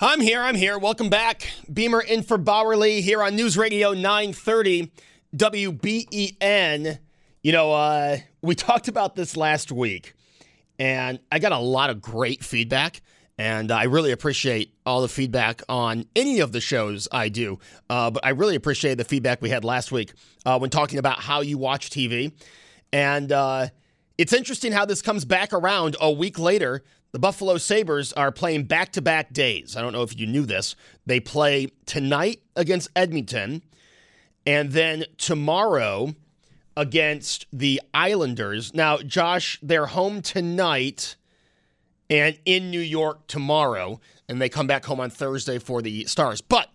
I'm here. I'm here. Welcome back. Beamer in for Bauerle here on News Radio 930 WBEN. You know, uh, we talked about this last week, and I got a lot of great feedback. And I really appreciate all the feedback on any of the shows I do. Uh, but I really appreciate the feedback we had last week uh, when talking about how you watch TV. And uh, it's interesting how this comes back around a week later the Buffalo Sabres are playing back to back days. I don't know if you knew this. They play tonight against Edmonton, and then tomorrow against the Islanders. Now, Josh, they're home tonight and in New York tomorrow, and they come back home on Thursday for the Stars. But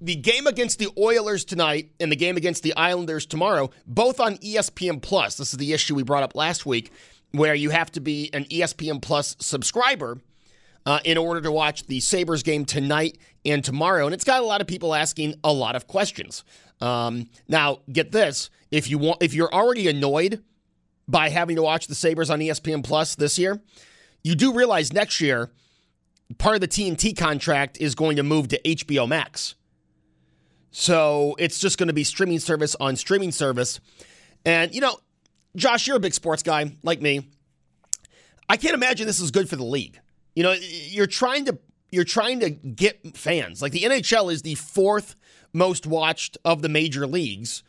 the game against the Oilers tonight and the game against the Islanders tomorrow, both on ESPN Plus. This is the issue we brought up last week where you have to be an ESPN Plus subscriber uh, in order to watch the Sabres game tonight and tomorrow. And it's got a lot of people asking a lot of questions. Um, now, get this: if you want, if you're already annoyed by having to watch the Sabres on ESPN Plus this year, you do realize next year part of the TNT contract is going to move to HBO Max. So it's just going to be streaming service on streaming service. And, you know, Josh, you're a big sports guy like me. I can't imagine this is good for the league. You know, you're trying to you're trying to get fans. Like the NHL is the fourth most watched of the major leagues.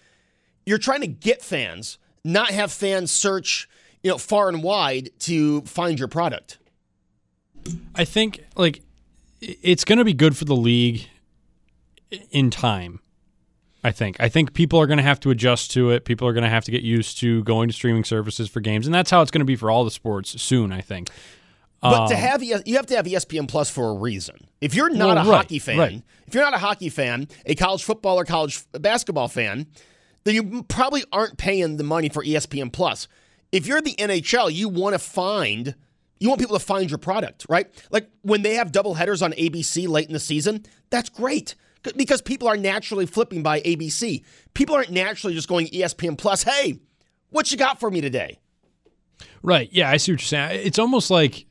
You're trying to get fans, not have fans search, you know, far and wide to find your product. I think like it's going to be good for the league in time. I think. I think people are going to have to adjust to it. People are going to have to get used to going to streaming services for games, and that's how it's going to be for all the sports soon. I think. But um, to have you have to have ESPN Plus for a reason. If you're not well, a right, hockey fan, right. if you're not a hockey fan, a college football or college basketball fan, then you probably aren't paying the money for ESPN Plus. If you're the NHL, you want to find you want people to find your product, right? Like when they have double headers on ABC late in the season, that's great because people are naturally flipping by ABC. People aren't naturally just going ESPN Plus. Hey, what you got for me today? Right. Yeah, I see what you're saying. It's almost like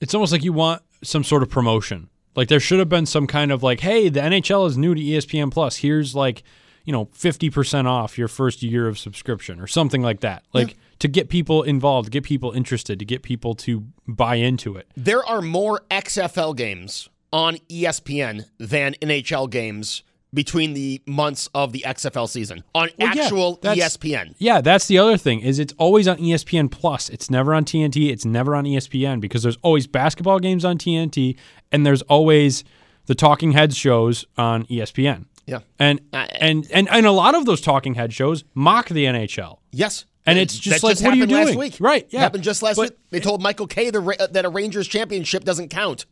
it's almost like you want some sort of promotion. Like there should have been some kind of like, hey, the NHL is new to ESPN Plus. Here's like, you know, 50% off your first year of subscription or something like that. Like yeah. to get people involved, to get people interested, to get people to buy into it. There are more XFL games on ESPN than NHL games between the months of the XFL season on well, actual yeah, ESPN. Yeah, that's the other thing is it's always on ESPN Plus. It's never on TNT. It's never on ESPN because there's always basketball games on TNT and there's always the Talking Heads shows on ESPN. Yeah, and uh, and and and a lot of those Talking Head shows mock the NHL. Yes. And it's just like, just what are you doing? Last week. Right? Yeah, happened just last but, week. They told Michael Kay the, that a Rangers championship doesn't count.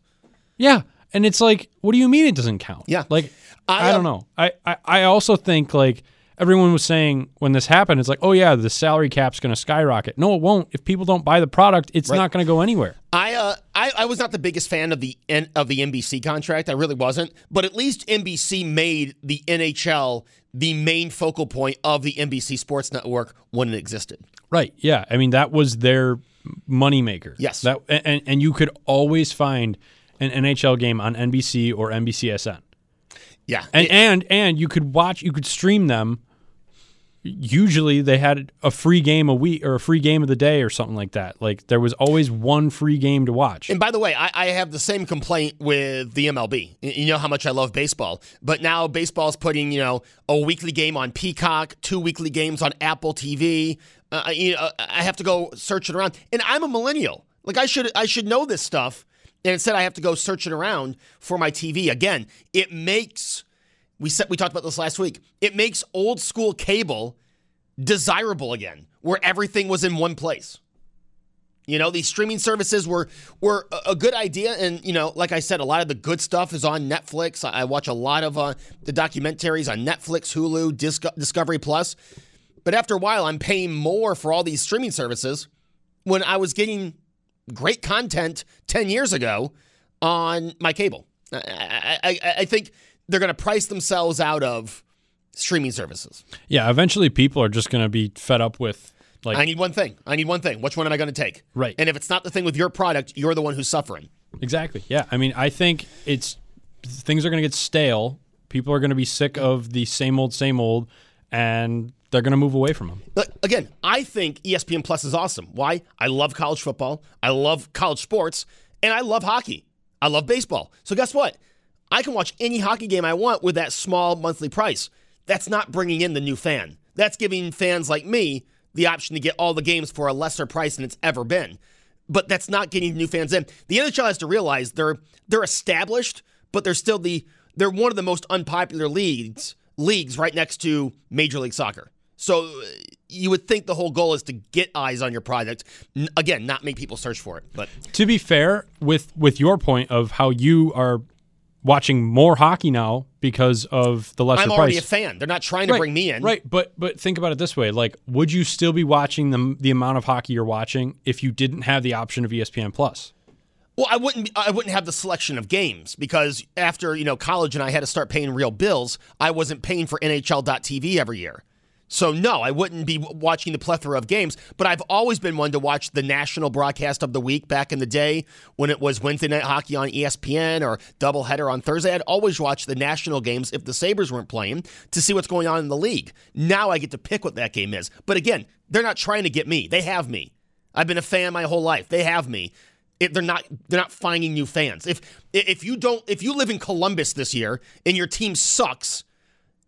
Yeah, and it's like, what do you mean it doesn't count? Yeah. Like, I, I don't um, know. I, I, I also think, like, everyone was saying when this happened, it's like, oh, yeah, the salary cap's going to skyrocket. No, it won't. If people don't buy the product, it's right. not going to go anywhere. I, uh, I, I was not the biggest fan of the of the NBC contract. I really wasn't. But at least NBC made the NHL the main focal point of the NBC Sports Network when it existed. Right. Yeah. I mean, that was their moneymaker. Yes. That and, and you could always find – an NHL game on NBC or NBCSN. Yeah, and it, and and you could watch, you could stream them. Usually, they had a free game a week or a free game of the day or something like that. Like there was always one free game to watch. And by the way, I, I have the same complaint with the MLB. You know how much I love baseball, but now baseball's putting you know a weekly game on Peacock, two weekly games on Apple TV. Uh, you know, I have to go searching around, and I'm a millennial. Like I should I should know this stuff and instead, I have to go searching around for my TV. Again, it makes we said we talked about this last week. It makes old school cable desirable again, where everything was in one place. You know, these streaming services were were a good idea, and you know, like I said, a lot of the good stuff is on Netflix. I watch a lot of uh, the documentaries on Netflix, Hulu, Discovery Plus. But after a while, I'm paying more for all these streaming services when I was getting great content ten years ago on my cable. I, I, I think they're going to price themselves out of streaming services. Yeah, eventually people are just going to be fed up with like I need one thing. I need one thing. Which one am I going to take? Right. And if it's not the thing with your product, you're the one who's suffering. Exactly. Yeah. I mean, I think it's things are going to get stale. People are going to be sick of the same old, same old, and they're going to move away from them. But again, I think ESPN Plus is awesome. Why? I love college football. I love college sports, and I love hockey. I love baseball. So guess what? I can watch any hockey game I want with that small monthly price. That's not bringing in the new fan. That's giving fans like me the option to get all the games for a lesser price than it's ever been. But that's not getting new fans in. The NHL has to realize they're they're established, but they're still the they're one of the most unpopular leagues leagues right next to Major League Soccer. So uh, you would think the whole goal is to get eyes on your product. Again, not make people search for it. But to be fair, with with your point of how you are watching more hockey now because of the lesser I'm price. already a fan. They're not trying to right, bring me in. Right, but but think about it this way: like, would you still be watching the the amount of hockey you're watching if you didn't have the option of ESPN Plus? Well, I wouldn't. Be, I wouldn't have the selection of games because after you know college and I had to start paying real bills. I wasn't paying for NHL.TV every year. So, no, I wouldn't be watching the plethora of games, but I've always been one to watch the national broadcast of the week back in the day when it was Wednesday Night Hockey on ESPN or doubleheader on Thursday. I'd always watch the national games if the Sabres weren't playing to see what's going on in the league. Now I get to pick what that game is. But again, they're not trying to get me. They have me. I've been a fan my whole life. They have me. It, they're not they're not finding new fans. If if you don't if you live in Columbus this year and your team sucks,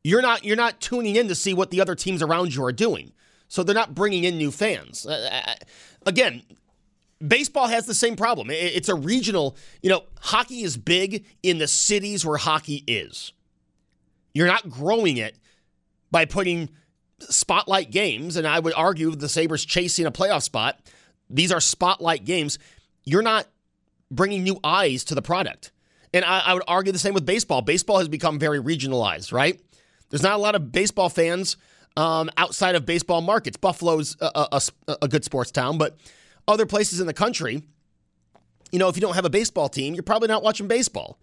you're not you're not tuning in to see what the other teams around you are doing. So they're not bringing in new fans. Uh, uh again, baseball has the same problem. It's a regional, you know, hockey is big in the cities where hockey is. You're not growing it by putting spotlight games, and I would argue the Sabres chasing a playoff spot. These are spotlight games. You're not bringing new eyes to the product. And I, I would argue the same with baseball. Baseball has become very regionalized, right? There's not a lot of baseball fans um, outside of baseball markets. Buffalo's a, a, a, good sports town, but other places in the country, you know, if you don't have a baseball team, you're probably not watching baseball.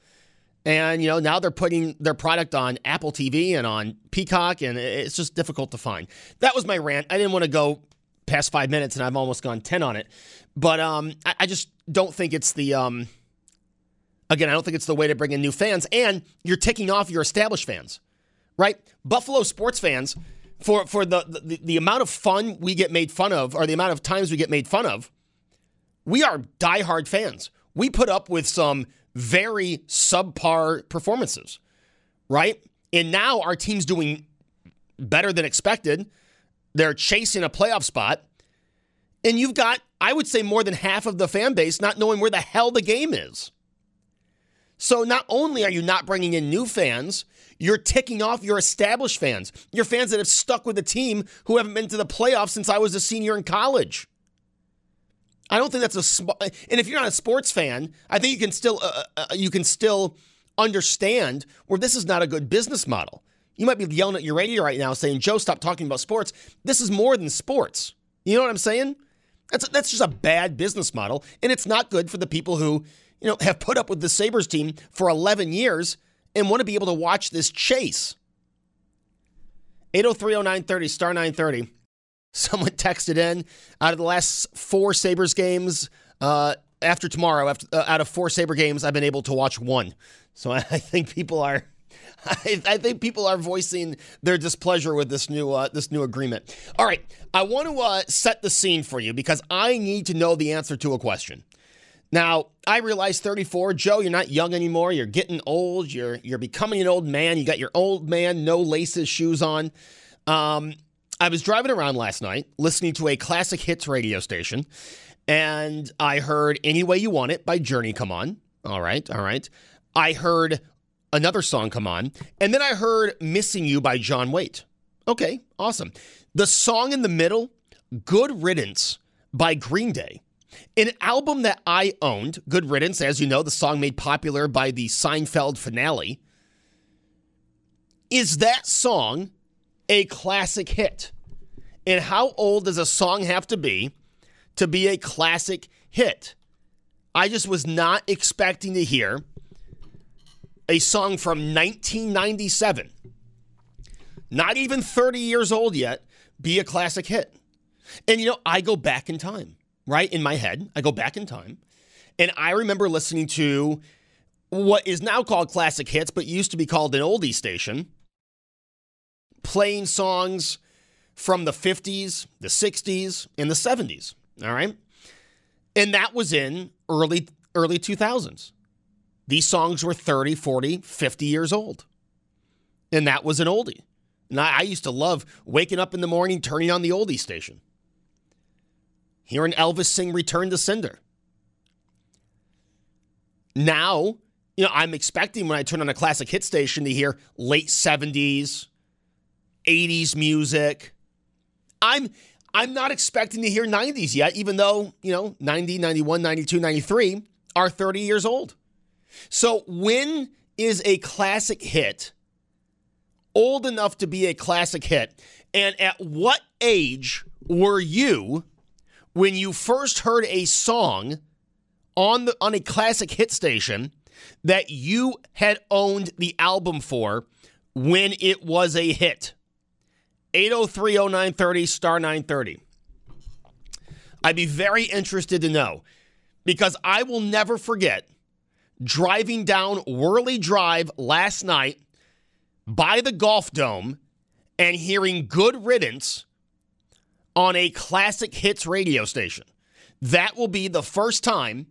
And, you know, now they're putting their product on Apple TV and on Peacock, and it's just difficult to find. That was my rant. I didn't want to go past five minutes, and I've almost gone 10 on it. But um, I, I just don't think it's the. Um, again, I don't think it's the way to bring in new fans, and you're ticking off your established fans right? Buffalo sports fans, for for the, the the amount of fun we get made fun of, or the amount of times we get made fun of, we are diehard fans. We put up with some very subpar performances, right? And now our team's doing better than expected. They're chasing a playoff spot. And you've got, I would say, more than half of the fan base not knowing where the hell the game is. So not only are you not bringing in new fans, you're ticking off your established fans, your fans that have stuck with the team who haven't been to the playoffs since I was a senior in college. I don't think that's a sm- and if you're not a sports fan, I think you can still uh, uh, uh, you can still understand where this is not a good business model. You might be yelling at your radio right now saying, "Joe, stop talking about sports." This is more than sports. You know what I'm saying? That's that's just a bad business model, and it's not good for the people who you know have put up with the Sabres team for 11 years and want to be able to watch this chase. 8030930 star 930. Someone texted in out of the last four Sabres games, uh, after tomorrow, after, uh, out of four Sabre games, I've been able to watch one. So I, think people are. I, I, think people are voicing their displeasure with this new uh, this new agreement. All right, I want to uh, set the scene for you because I need to know the answer to a question. Now, I realize 34, Joe, you're not young anymore. You're getting old. You're you're becoming an old man. You got your old man no laces shoes on. Um, I was driving around last night listening to a classic hits radio station, and I heard Any Way You Want It by Journey come on. All right, all right. I heard another song come on, and then I heard Missing You by John Waite. Okay, awesome. The song in the middle, Good Riddance by Green Day. An album that I owned, Good Riddance, as you know, the song made popular by the Seinfeld finale. Is that song a classic hit? And how old does a song have to be to be a classic hit? I just was not expecting to hear a song from 1997, not even 30 years old yet, be a classic hit. And you know, I go back in time, right? In my head, I go back in time. And I remember listening to what is now called classic hits, but used to be called an oldie station, playing songs from the 50s, the 60s, and the 70s. All right. And that was in early early 2000s. These songs were 30, 40, 50 years old. And that was an oldie. And I, I used to love waking up in the morning, turning on the oldie station, hearing Elvis sing Return to Sender. Now, you know, I'm expecting when I turn on a classic hit station to hear late 70s, 80s music. I'm I'm not expecting to hear 90s yet, even though, you know, 90, 91, 92, 93 are 30 years old. So when is a classic hit old enough to be a classic hit? And at what age were you when you first heard a song on the on a classic hit station that you had owned the album for when it was a hit? 8030930 star 930. I'd be very interested to know because I will never forget driving down Wehrle Drive last night by the Golf Dome and hearing Good Riddance on a classic hits radio station. That will be the first time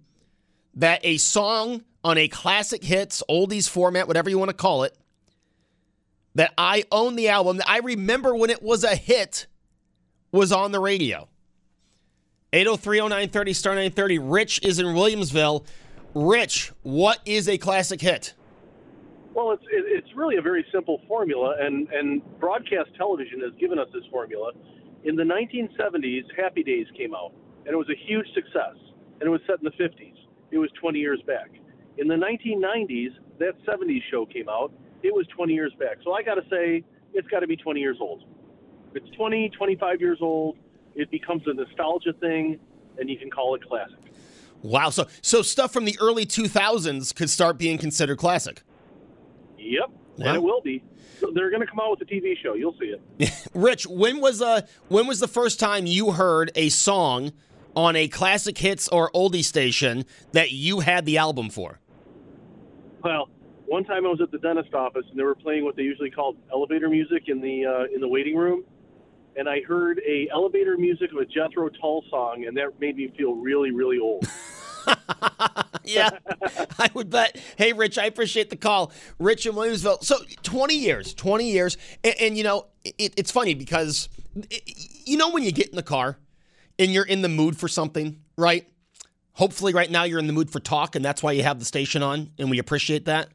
that a song on a classic hits, oldies format, whatever you want to call it, that I own the album, that I remember when it was a hit, was on the radio. 8030930 star 930. Rich is in Williamsville. Rich, what is a classic hit? Well, it's it's really a very simple formula, and and broadcast television has given us this formula. In the 1970s, Happy Days came out, and it was a huge success, and it was set in the 50s. It was 20 years back. In the 1990s, that 70s show came out. It was 20 years back. So I got to say, it's got to be 20 years old. If it's 20, 25 years old, it becomes a nostalgia thing, and you can call it classic. Wow. So so stuff from the early 2000s could start being considered classic. Yep, Wow. and it will be. So they're going to come out with a TV show. You'll see it. Rich, when was uh when was the first time you heard a song on a classic hits or oldie station that you had the album for? Well, one time I was at the dentist office and they were playing what they usually call elevator music in the uh, in the waiting room, and I heard a elevator music of a Jethro Tull song, and that made me feel really really old. yeah, I would bet. Hey, Rich, I appreciate the call. Rich in Williamsville. So, 20 years, 20 years. And, and you know, it, it's funny because, it, you know, when you get in the car and you're in the mood for something, right? Hopefully, right now, you're in the mood for talk, and that's why you have the station on, and we appreciate that.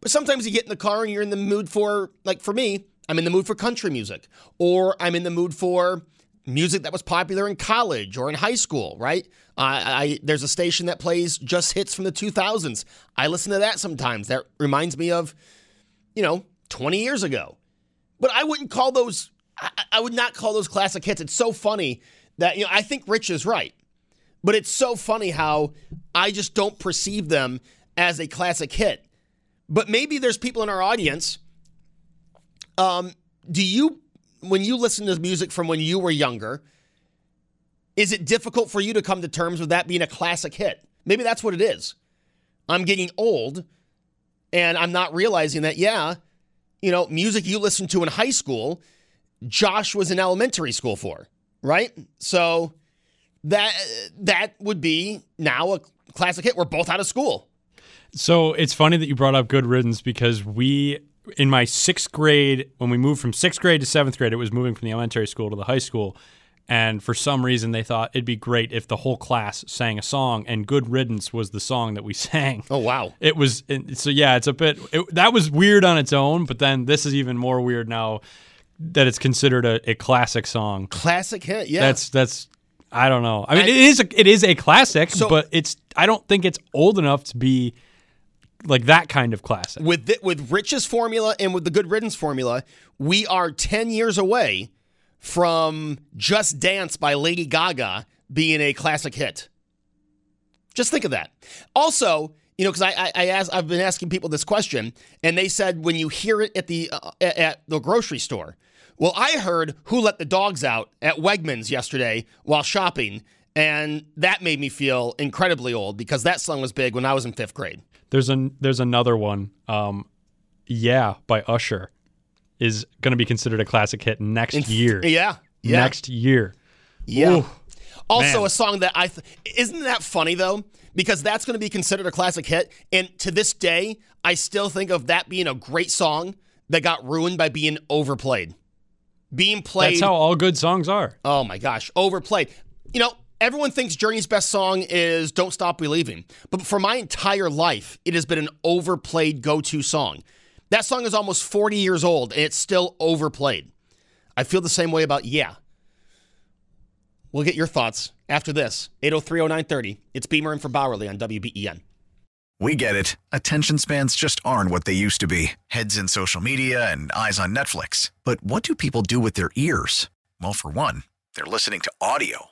But sometimes you get in the car and you're in the mood for, like for me, I'm in the mood for country music, or I'm in the mood for music that was popular in college or in high school, right? I, I there's a station that plays just hits from the 2000s. I listen to that sometimes. That reminds me of, you know, 20 years ago. But I wouldn't call those. I, I would not call those classic hits. It's so funny that you know. I think Rich is right, but it's so funny how I just don't perceive them as a classic hit. But maybe there's people in our audience. Um, do you when you listen to music from when you were younger, is it difficult for you to come to terms with that being a classic hit? Maybe that's what it is. I'm getting old and I'm not realizing that, yeah, you know, music you listened to in high school, Josh was in elementary school for, right? So that that would be now a classic hit. We're both out of school. So it's funny that you brought up Good Riddance because we, in my sixth grade, when we moved from sixth grade to seventh grade, it was moving from the elementary school to the high school. And for some reason, they thought it'd be great if the whole class sang a song, and "Good Riddance" was the song that we sang. Oh wow! It was so yeah. It's a bit it, that was weird on its own, but then this is even more weird now that it's considered a, a classic song. Classic hit, yeah. That's that's I don't know. I mean, And- it is a, it is a classic, So- but it's I don't think it's old enough to be like that kind of classic. With the, with Rich's formula and with the Good Riddance formula, we are 10 years away from Just Dance by Lady Gaga being a classic hit. Just think of that. Also, you know, because I, I, I asked, I've been asking people this question, and they said when you hear it at the uh, at- at the grocery store. Well, I heard "Who Let the Dogs Out" at Wegmans yesterday while shopping, and that made me feel incredibly old because that song was big when I was in fifth grade. There's an there's another one. Um, yeah, by Usher is going to be considered a classic hit next year. Yeah, yeah. Next year. Yeah. Ooh, also, man. a song that I th- isn't that funny though, because that's going to be considered a classic hit, and to this day, I still think of that being a great song that got ruined by being overplayed, being played. That's how all good songs are. oh my gosh, overplayed. You know, everyone thinks Journey's best song is "Don't Stop Believing," but for my entire life, it has been an overplayed go-to song. That song is almost 40 years old, and it's still overplayed. I feel the same way about "Yeah." We'll get your thoughts after this. 8030930. It's Beamer and for Bauerle on WBEN. We get it. Attention spans just aren't what they used to be heads in social media and eyes on Netflix. But what do people do with their ears? Well, for one, they're listening to audio.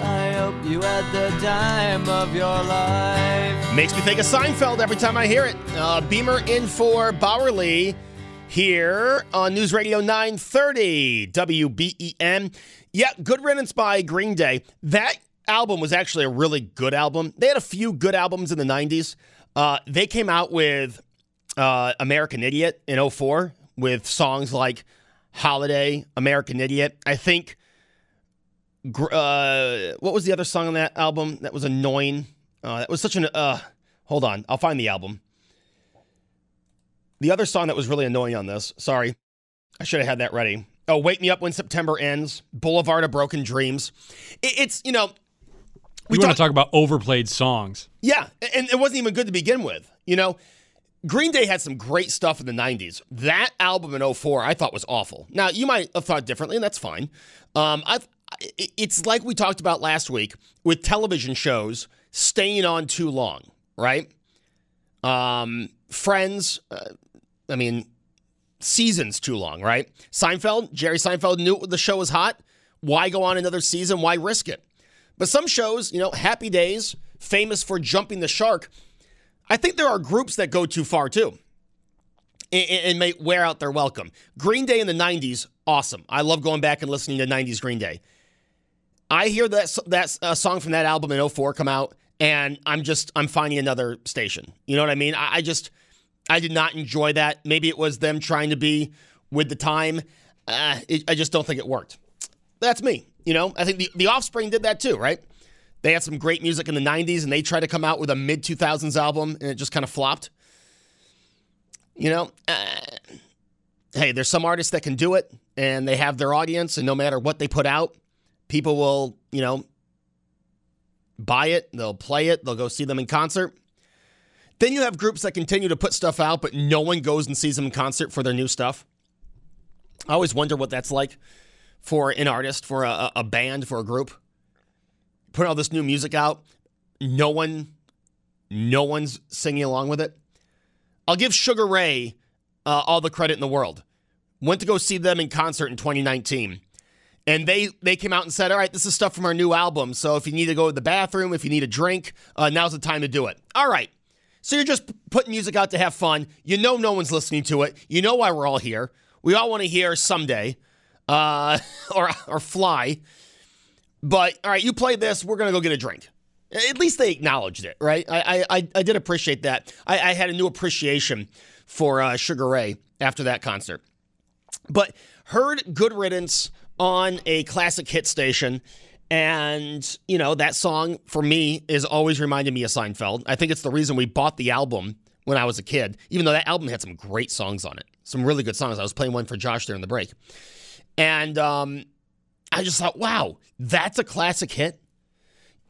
I hope you had the time of your life. Makes me think of Seinfeld every time I hear it. Uh, Beamer in for Bauerle here on News Radio 930 WBEN. Yeah, Good Riddance by Green Day. That album was actually a really good album. They had a few good albums in the 90s. Uh, they came out with uh, American Idiot in 04 with songs like Holiday, American Idiot. I think uh, what was the other song on that album that was annoying? Uh, that was such an uh. Hold on, I'll find the album. The other song that was really annoying on this. Sorry, I should have had that ready. Oh, wake me up when September ends. Boulevard of Broken Dreams. It, it's you know. We want to talk about overplayed songs. Yeah, and it wasn't even good to begin with. You know, Green Day had some great stuff in the 90s. That album in 04 I thought was awful. Now, you might have thought differently, and that's fine. Um, I've, it- it's like we talked about last week with television shows staying on too long, right? Um, Friends, uh, I mean, seasons too long, right? Seinfeld, Jerry Seinfeld knew the show was hot. Why go on another season? Why risk it? But some shows, you know, Happy Days, famous for jumping the shark, I think there are groups that go too far too and, and may wear out their welcome. Green Day in the 90s, awesome. I love going back and listening to 90s Green Day. I hear that that song from that album in 04 come out, and I'm just I'm finding another station. You know what I mean? I, I just I did not enjoy that. Maybe it was them trying to be with the time. Uh, it, I just don't think it worked. That's me. You know, I think the, the Offspring did that too, right? They had some great music in the 90s and they tried to come out with a mid 2000s album and it just kind of flopped. You know, uh, hey, there's some artists that can do it and they have their audience, and no matter what they put out, people will, you know, buy it, they'll play it, they'll go see them in concert. Then you have groups that continue to put stuff out, but no one goes and sees them in concert for their new stuff. I always wonder what that's like for an artist, for a, a band, for a group. Put all this new music out, no one, no one's singing along with it. I'll give Sugar Ray uh, all the credit in the world. Went to go see them in concert in 2019, and they they came out and said, "All right, this is stuff from our new album. So if you need to go to the bathroom, if you need a drink, uh, now's the time to do it." All right. So you're just putting music out to have fun. You know no one's listening to it. You know why we're all here. We all want to hear someday uh, or, or fly. But all right, you play this, we're to go get a drink. At least they acknowledged it, right? I, I, I did appreciate that. I, I had a new appreciation for uh, Sugar Ray after that concert. But heard Good Riddance on a classic hit station. And, you know, that song for me is always reminding me of Seinfeld. I think it's the reason we bought the album when I was a kid, even though that album had some great songs on it, some really good songs. I was playing one for Josh in the break. And um, I just thought, wow, that's a classic hit.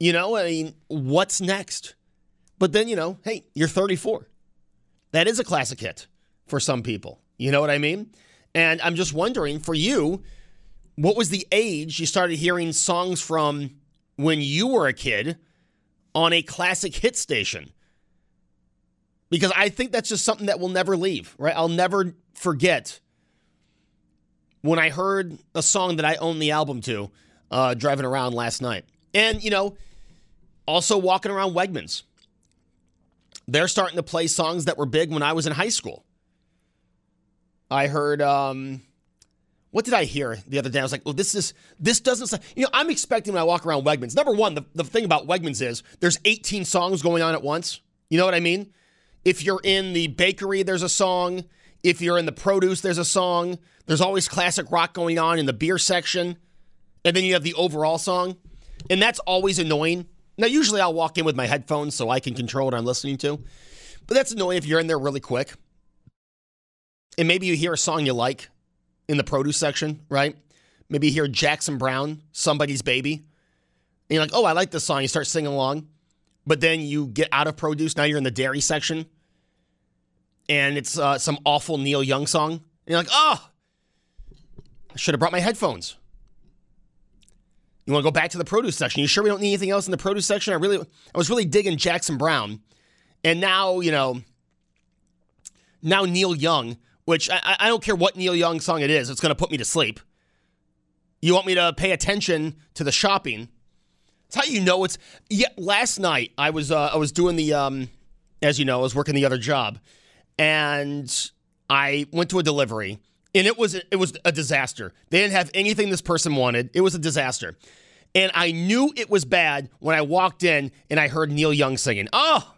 You know, I mean, what's next? But then, you know, hey, you're 34. That is a classic hit for some people. You know what I mean? And I'm just wondering for you, what was the age you started hearing songs from when you were a kid on a classic hit station? Because I think that's just something that will never leave, right? I'll never forget when I heard a song that I own the album to uh, driving around last night. And, you know, also walking around Wegmans. They're starting to play songs that were big when I was in high school. I heard, um, what did I hear the other day? I was like, well, this is, this doesn't, sound, you know, I'm expecting when I walk around Wegmans. Number one, the, the thing about Wegmans is there's 18 songs going on at once. You know what I mean? If you're in the bakery, there's a song. If you're in the produce, there's a song. There's always classic rock going on in the beer section. And then you have the overall song. And that's always annoying. Now, usually I'll walk in with my headphones so I can control what I'm listening to. But that's annoying if you're in there really quick. And maybe you hear a song you like in the produce section, right? Maybe you hear Jackson Browne, Somebody's Baby. And you're like, oh, I like this song. You start singing along. But then you get out of produce. Now you're in the dairy section. And it's uh, some awful Neil Young song. And you're like, oh, I should have brought my headphones. You want to go back to the produce section? You sure we don't need anything else in the produce section? I really, I was really digging Jackson Browne. And now, you know, now Neil Young which I, I don't care what Neil Young song it is, it's going to put me to sleep. You want me to pay attention to the shopping? It's how you know it's. Yeah, last night I was uh, I was doing the um, as you know I was working the other job, and I went to a delivery, and it was it was a disaster. They didn't have anything this person wanted. It was a disaster, and I knew it was bad when I walked in and I heard Neil Young singing. Oh,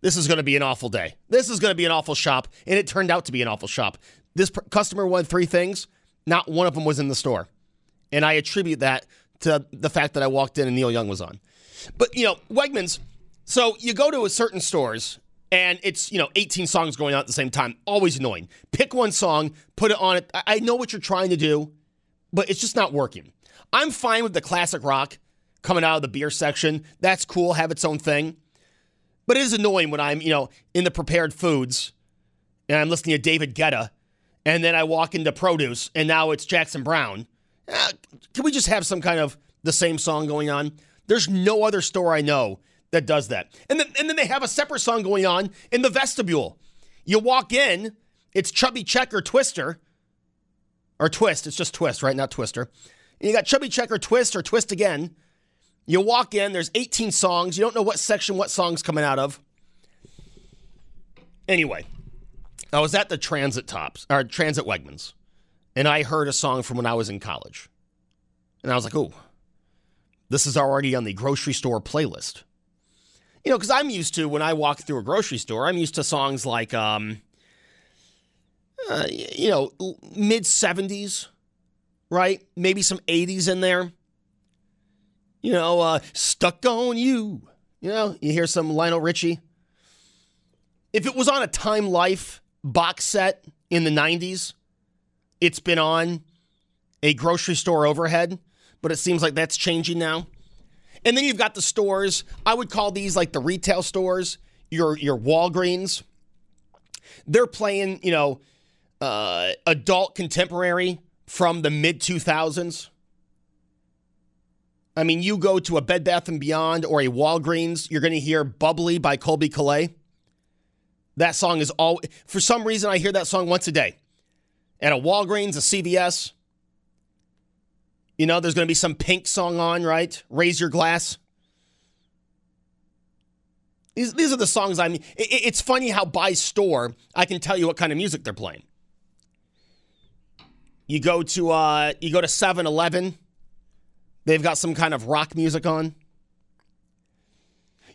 this is going to be an awful day. This is going to be an awful shop. And it turned out to be an awful shop. This pr- customer wanted three things, not one of them was in the store. And I attribute that to the fact that I walked in and Neil Young was on. But, you know, Wegmans, so you go to a certain stores and it's, you know, 18 songs going on at the same time. Always annoying. Pick one song, put it on it. I know what you're trying to do, but it's just not working. I'm fine with the classic rock coming out of the beer section. That's cool, have its own thing. But it is annoying when I'm, you know, in the prepared foods and I'm listening to David Guetta and then I walk into produce and now it's Jackson Browne. Uh, can we just have some kind of the same song going on? There's no other store I know that does that. And then, and then they have a separate song going on in the vestibule. You walk in, it's Chubby Checker Twister, or Twist. It's just Twist, right? Not Twister. And you got Chubby Checker Twist or Twist again. You walk in, there's 18 songs. You don't know what section what song's coming out of. Anyway, I was at the Transit Tops, or Transit Wegmans, and I heard a song from when I was in college. And I was like, oh, this is already on the grocery store playlist. You know, because I'm used to when I walk through a grocery store, I'm used to songs like, um, uh, you know, mid 70s, right? Maybe some 80s in there you know, uh, stuck on you. You know, you hear some Lionel Richie. If it was on a Time Life box set in the 90s, it's been on a grocery store overhead, but it seems like that's changing now. And then you've got the stores. I would call these like the retail stores, your your Walgreens. They're playing, you know, uh, adult contemporary from the mid 2000s. I mean, you go to a Bed Bath and Beyond or a Walgreens, you're going to hear "Bubbly" by Colbie Caillat. That song is all. For some reason, I hear that song once a day. At a Walgreens, a CVS. You know, there's going to be some Pink song on, right? Raise your glass. These, these are the songs I mean. It, it's funny how by store I can tell you what kind of music they're playing. You go to uh, you go to 7-Eleven, they've got some kind of rock music on.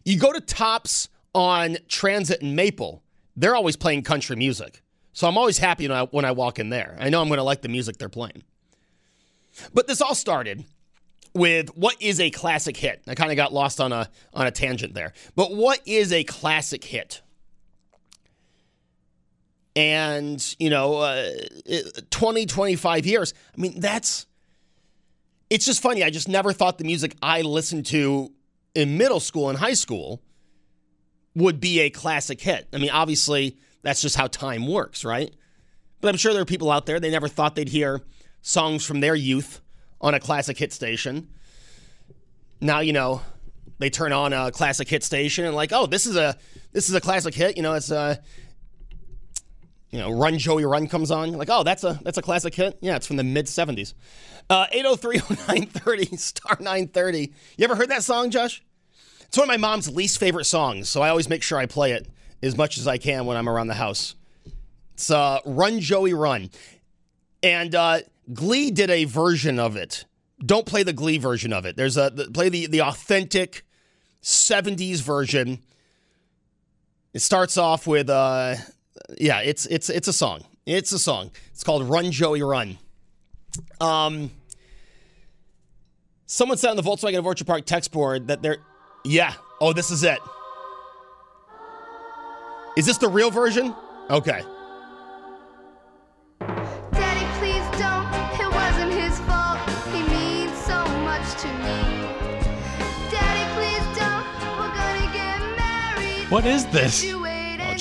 You go to Tops on Transit and Maple, they're always playing country music. So I'm always happy when I, when I walk in there. I know I'm going to like the music they're playing. But this all started with what is a classic hit. I kind of got lost on a on a tangent there. But what is a classic hit? And, you know, uh, 20, 25 years. I mean, that's it's just funny. I just never thought the music I listened to in middle school and high school would be a classic hit. I mean, obviously, that's just how time works, right? But I'm sure there are people out there, they never thought they'd hear songs from their youth on a classic hit station. Now, you know, they turn on a classic hit station and like, oh, this is a this is a classic hit. You know, it's a you know, Run Joey Run comes on. You're like, oh, that's a that's a classic hit. Yeah, it's from the mid '70s. Uh, 8030930 star 930. You ever heard that song, Josh? It's one of my mom's least favorite songs, so I always make sure I play it as much as I can when I'm around the house. It's uh, Run Joey Run. And uh, Glee did a version of it. Don't play the Glee version of it. There's a play the the authentic 70s version. It starts off with uh yeah, it's it's it's a song. It's a song. It's called Run Joey Run. Um Someone said on the Volkswagen of Orchard Park text board that they're yeah. Oh, this is it. Is this the real version? Okay. Daddy, please don't. It wasn't his fault. He means so much to me. Daddy, please don't. We're gonna get married. What is this?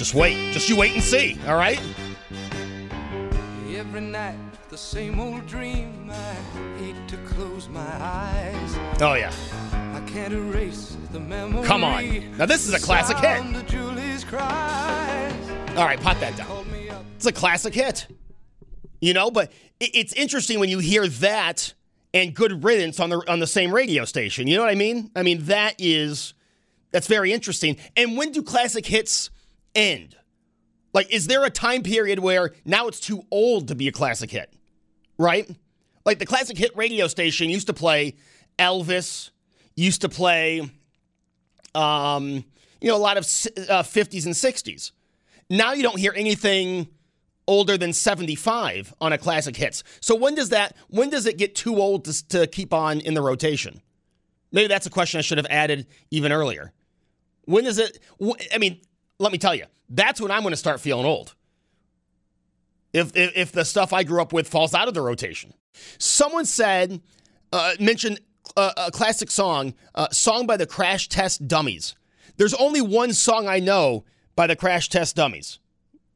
Just wait. Just you wait and see, all right? Every night, the same old dream. I hate to close my eyes. Oh yeah. I can't erase the memory. Come on. Now, this is a classic hit. All right, pot that down. Called me up. It's a classic hit. You know, but it's interesting when you hear that and good riddance on the on the same radio station. You know what I mean? I mean that is that's very interesting. And when do classic hits end? Like is there a time period where now it's too old to be a classic hit? Right? Like the classic hit radio station used to play Elvis, used to play um, you know, a lot of uh, 50s and 60s. Now you don't hear anything older than 75 on a classic hits. So when does that when does it get too old to, to keep on in the rotation? Maybe that's a question I should have added even earlier. When is it I mean, let me tell you. That's when I'm going to start feeling old. If, if if the stuff I grew up with falls out of the rotation. Someone said uh, mentioned uh, a classic song, uh, song by the Crash Test Dummies. There's only one song I know by the Crash Test Dummies.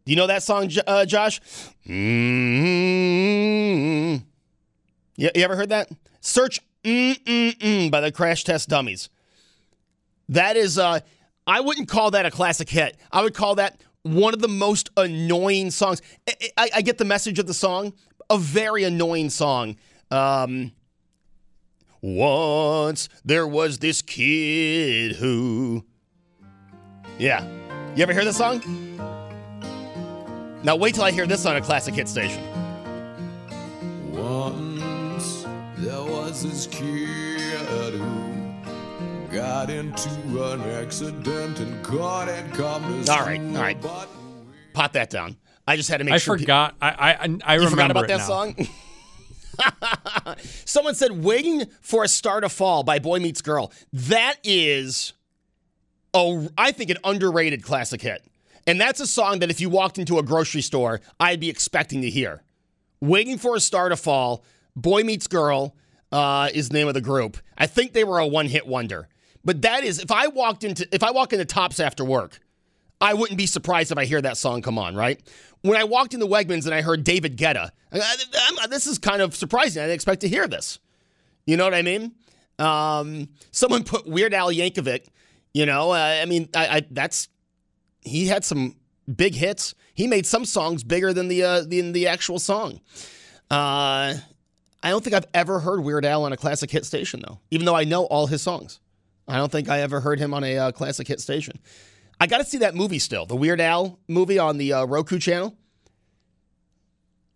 Do you know that song, uh, Josh? Mm-hmm. You, you ever heard that? Search Mm-mm-mm by the Crash Test Dummies. That is, uh, I wouldn't call that a classic hit. I would call that one of the most annoying songs. I, I, I get the message of the song, a very annoying song. Um, once there was this kid who. Yeah. You ever hear this song? Now wait till I hear this on a classic hit station. Once there was this kid got into an accident and caught and come to All right, all right. but Pot that down. I just had to make I sure. pe- forgot. I I I, I you remember forgot about it that now. song? Someone said "Waiting for a Star to Fall" by Boy Meets Girl. That is, a, I think, an underrated classic hit. And that's a song that if you walked into a grocery store, I'd be expecting to hear. "Waiting for a Star to Fall," Boy Meets Girl uh, is the name of the group. I think they were a one-hit wonder. But that is, if I walked into, if I walk into Tops after work, I wouldn't be surprised if I hear that song come on, right? When I walked into Wegmans and I heard David Guetta, I- I- this is kind of surprising. I didn't expect to hear this. You know what I mean? Um, someone put Weird Al Yankovic. You know, uh, I mean, I, I that's he had some big hits. He made some songs bigger than the uh, than the actual song. Uh, I don't think I've ever heard Weird Al on a classic hit station though, even though I know all his songs. I don't think I ever heard him on a uh, classic hit station. I got to see that movie still, the Weird Al movie on the uh, Roku channel.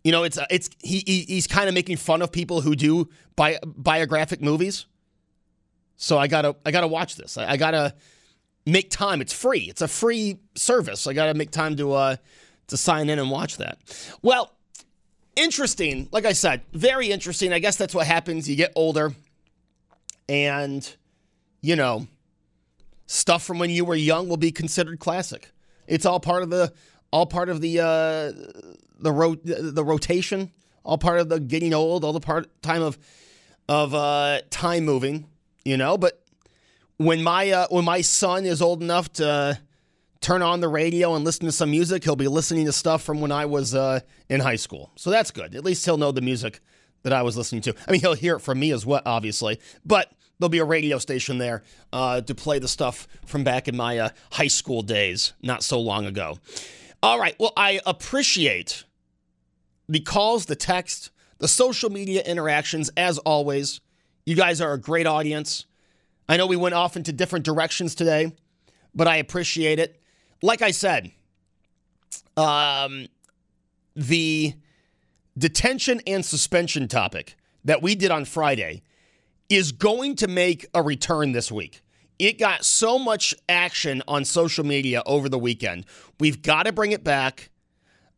You know, it's uh, it's he, he he's kind of making fun of people who do bi- biographic movies. So I gotta I gotta watch this. I, I, gotta make time. It's free. It's a free service. I gotta make time to uh to sign in and watch that. Well, interesting. Like I said, very interesting. I guess that's what happens. You get older, and you know, stuff from when you were young will be considered classic. It's all part of the all part of the uh, the ro- the rotation, all part of the getting old, all the part time of of uh, time moving you know. But when my uh, when my son is old enough to turn on the radio and listen to some music, he'll be listening to stuff from when I was uh, in high school. So that's good. At least he'll know the music that I was listening to. I mean, he'll hear it from me as well, obviously, but there'll be a radio station there uh, to play the stuff from back in my uh, high school days, not so long ago. All right. Well, I appreciate the calls, the text, the social media interactions, as always. You guys are a great audience. I know we went off into different directions today, but I appreciate it. Like I said, um, the detention and suspension topic that we did on Friday is going to make a return this week. It got so much action on social media over the weekend. We've got to bring it back.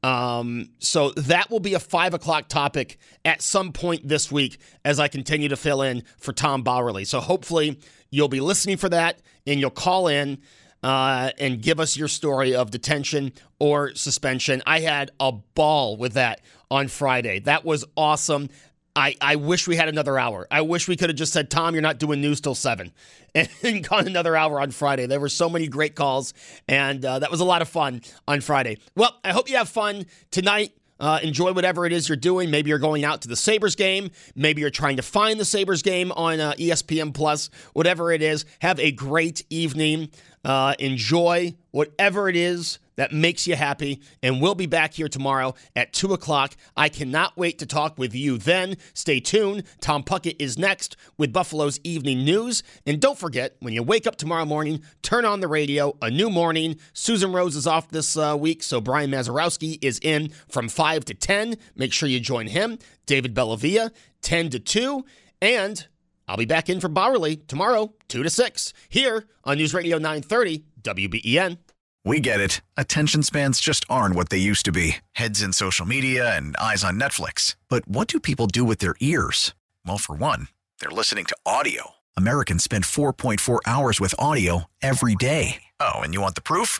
Um, so that will be a five o'clock topic at some point this week as I continue to fill in for Tom Bauerle. So hopefully you'll be listening for that and you'll call in uh, and give us your story of detention or suspension. I had a ball with that on Friday. That was awesome. I, I wish we had another hour. I wish we could have just said, Tom, you're not doing news till seven, and gone another hour on Friday. There were so many great calls, and uh, that was a lot of fun on Friday. Well, I hope you have fun tonight. Uh, enjoy whatever it is you're doing. Maybe you're going out to the Sabres game. Maybe you're trying to find the Sabres game on uh, ESPN Plus. Whatever it is, have a great evening. Uh, enjoy whatever it is that makes you happy. And we'll be back here tomorrow at 2 o'clock. I cannot wait to talk with you then. Stay tuned. Tom Puckett is next with Buffalo's Evening News. And don't forget, when you wake up tomorrow morning, turn on the radio. A new morning. Susan Rose is off this uh, week, so Brian Mazarowski is in from 5 to 10. Make sure you join him. David Bellavia, 10 to 2. And I'll be back in for Bauerle tomorrow, 2 to 6, here on News Radio 930 WBEN. We get it. Attention spans just aren't what they used to be heads in social media and eyes on Netflix. But what do people do with their ears? Well, for one, they're listening to audio. Americans spend 4.4 hours with audio every day. Oh, and you want the proof?